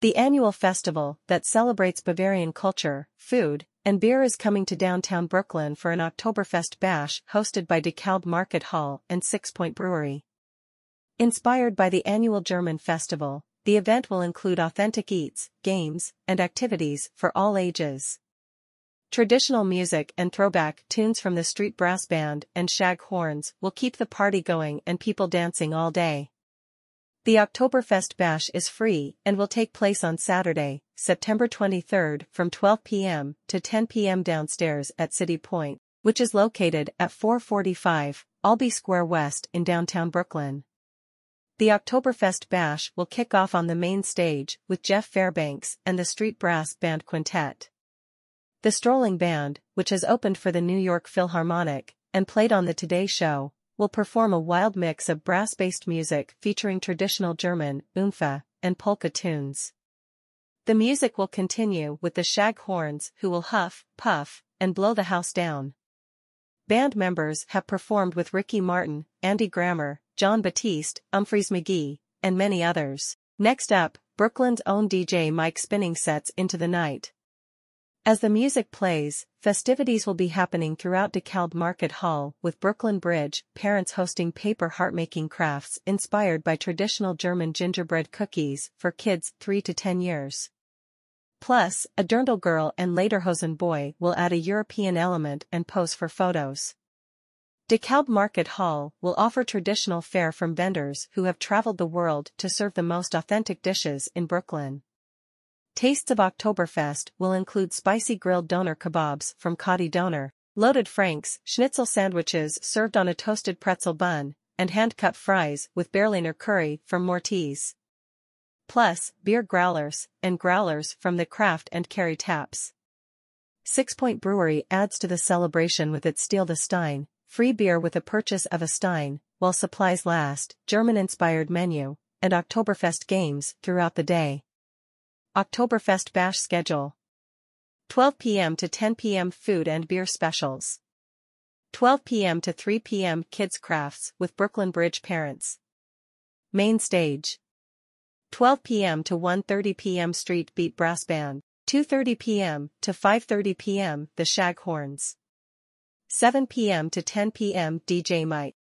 The annual festival that celebrates Bavarian culture, food, and beer is coming to downtown Brooklyn for an Oktoberfest bash hosted by DeKalb Market Hall and Sixpoint Brewery. Inspired by the annual German festival, the event will include authentic eats, games, and activities for all ages. Traditional music and throwback tunes from the street brass band and shag horns will keep the party going and people dancing all day. The Oktoberfest Bash is free and will take place on Saturday, September 23 from 12 p.m. to 10 p.m. downstairs at City Point, which is located at 445 Albee Square West in downtown Brooklyn. The Oktoberfest Bash will kick off on the main stage with Jeff Fairbanks and the Street Brass Band Quintet. The Strolling Band, which has opened for the New York Philharmonic and played on the Today Show, will perform a wild mix of brass-based music featuring traditional German, Oompah, and polka tunes. The music will continue with the shag horns who will huff, puff, and blow the house down. Band members have performed with Ricky Martin, Andy Grammer, Jon Batiste, Umphrey's McGee, and many others. Next up, Brooklyn's own DJ Mike spinning sets into the night. As the music plays, festivities will be happening throughout DeKalb Market Hall with Brooklyn Bridge parents hosting paper heart-making crafts inspired by traditional German gingerbread cookies for kids 3 to 10 years. Plus, a Dirndl girl and Lederhosen boy will add a European element and pose for photos. DeKalb Market Hall will offer traditional fare from vendors who have traveled the world to serve the most authentic dishes in Brooklyn. Tastes of Oktoberfest will include spicy grilled doner kebabs from Kotti Doner, loaded franks, schnitzel sandwiches served on a toasted pretzel bun, and hand-cut fries with Berliner curry from Mortise. Plus, beer growlers and growlers from the craft and carry taps. Sixpoint Brewery adds to the celebration with its Steal the Stein, free beer with a purchase of a Stein, while supplies last, German-inspired menu, and Oktoberfest games throughout the day. Oktoberfest Bash Schedule 12 p.m. to 10 p.m. Food and beer specials. 12 p.m. to 3 p.m. Kids Crafts with Brooklyn Bridge parents. Main stage. 12 p.m. to 1.30 p.m. Street Beat Brass Band. 2.30 p.m. to 5.30 p.m. The Shag Horns 7 p.m. to 10 p.m. DJ Mike.